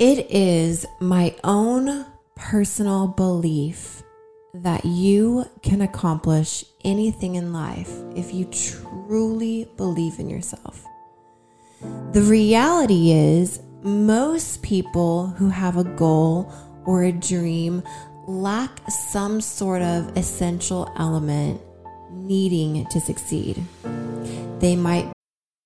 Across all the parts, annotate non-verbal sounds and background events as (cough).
It is my own personal belief that you can accomplish anything in life if you truly believe in yourself. The reality is, most people who have a goal or a dream lack some sort of essential element needing to succeed. They might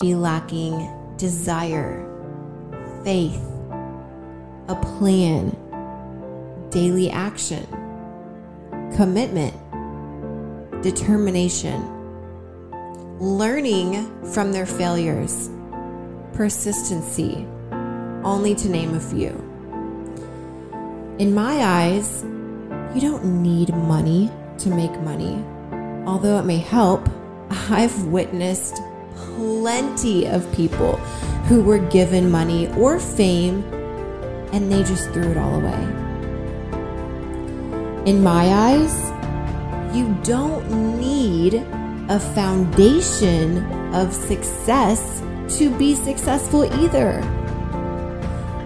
Be lacking desire, faith, a plan, daily action, commitment, determination, learning from their failures, persistency, only to name a few. In my eyes, you don't need money to make money. Although it may help, (laughs) I've witnessed plenty of people who were given money or fame and they just threw it all away. In my eyes, you don't need a foundation of success to be successful either.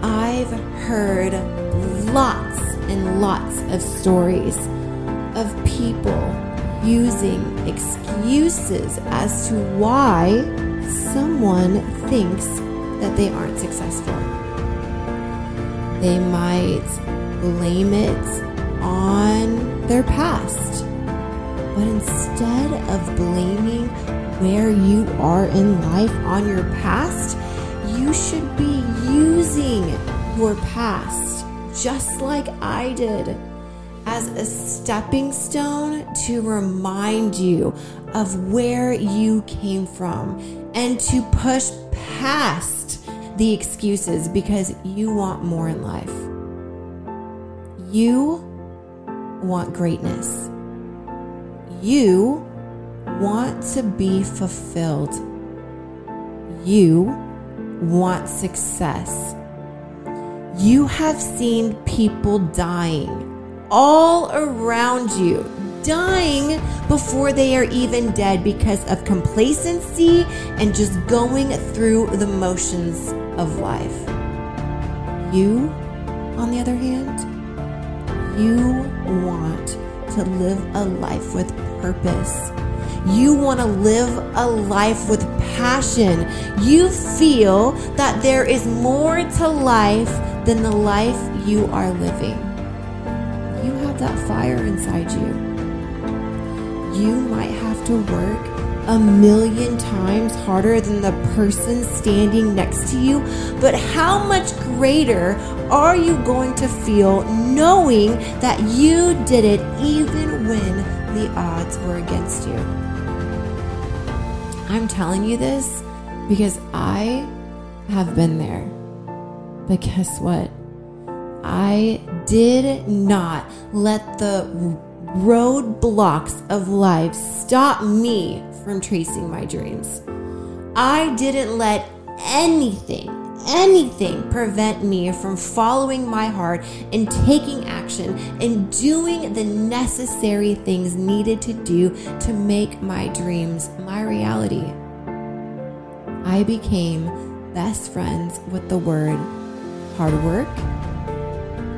I've heard lots and lots of stories of people using excuses as to why someone thinks that they aren't successful. They might blame it on their past. But instead of blaming where you are in life on your past, you should be using your past just like I did as a stepping stone to remind you of where you came from and to push past the excuses because you want more in life. You want greatness. You want to be fulfilled. You want success. You have seen people dying all around you, dying before they are even dead because of complacency and just going through the motions of life. You, on the other hand, you want to live a life with purpose. You want to live a life with passion. You feel that there is more to life than the life you are living. You have that fire inside you. You might have to work a million times harder than the person standing next to you, but how much greater are you going to feel knowing that you did it even when the odds were against you? I'm telling you this because I have been there. But guess what? I did not let the roadblocks of life stop me from tracing my dreams. I didn't let anything, anything prevent me from following my heart and taking action and doing the necessary things needed to do to make my dreams my reality. I became best friends with the word hard work,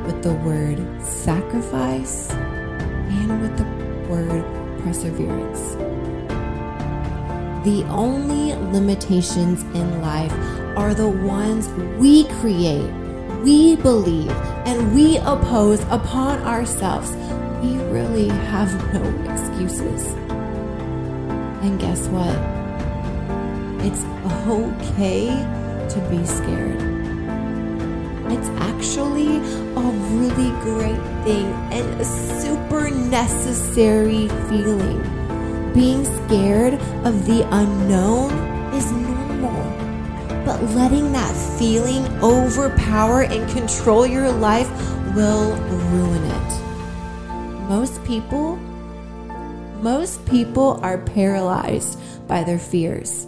with the word sacrifice, and with the word perseverance. The only limitations in life are the ones we create we believe and we oppose upon ourselves, we really have (laughs) no excuses. And guess what? It's okay to be scared. It's actually a really great thing and a super necessary feeling. Being scared of the unknown is normal, but letting that feeling overpower and control your life will ruin it. Most people, most people are paralyzed by their fears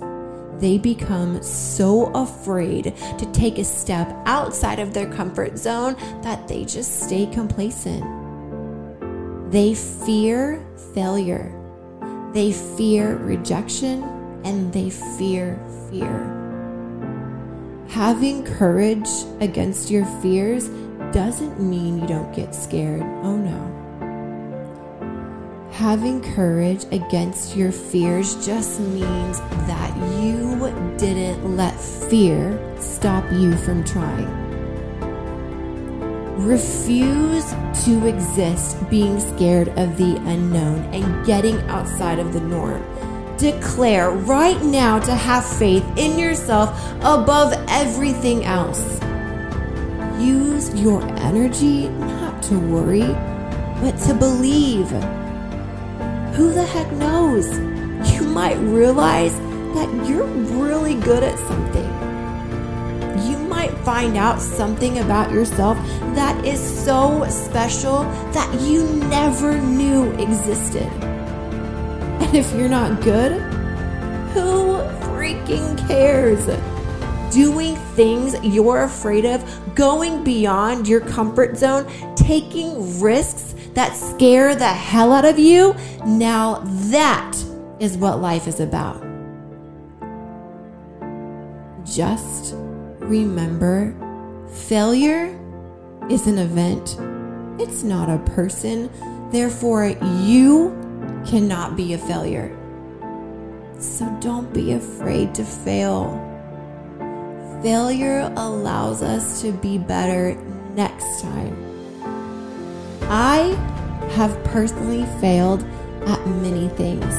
they become so afraid to take a step outside of their comfort zone that they just stay complacent. They fear failure, they fear rejection, and they fear fear. Having courage against your fears doesn't mean you don't get scared. Oh no. Having courage against your fears just means that you didn't let fear stop you from trying. Refuse to exist being scared of the unknown and getting outside of the norm. Declare right now to have faith in yourself above everything else. Use your energy not to worry, but to believe who the heck knows? You might realize that you're really good at something. You might find out something about yourself that is so special that you never knew existed. And if you're not good, who freaking cares? Doing things you're afraid of, going beyond your comfort zone, taking risks that scare the hell out of you, now that is what life is about. Just remember failure is an event, it's not a person. Therefore, you cannot be a failure. So don't be afraid to fail. Failure allows us to be better next time. I have personally failed at many things,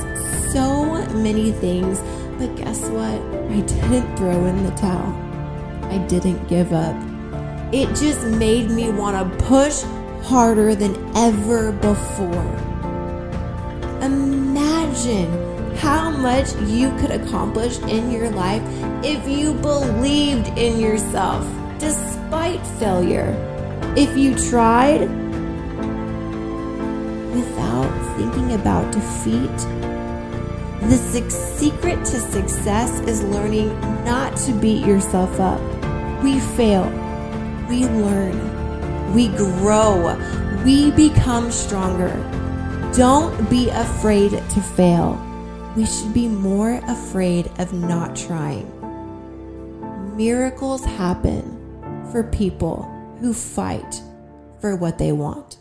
so many things, but guess what? I didn't throw in the towel. I didn't give up. It just made me want to push harder than ever before. Imagine how much you could accomplish in your life if you believed in yourself despite failure. If you tried, without thinking about defeat. The secret to success is learning not to beat yourself up. We fail, we learn, we grow, we become stronger. Don't be afraid to fail. We should be more afraid of not trying. Miracles happen for people who fight for what they want.